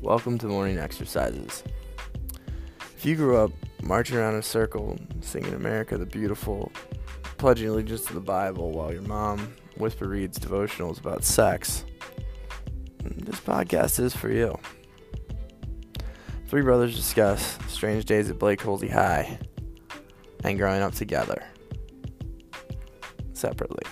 Welcome to morning exercises. If you grew up marching around in a circle, singing America the Beautiful, pledging allegiance to the Bible while your mom whisper reads devotionals about sex, this podcast is for you. Three brothers discuss strange days at Blake Holsey High and growing up together separately.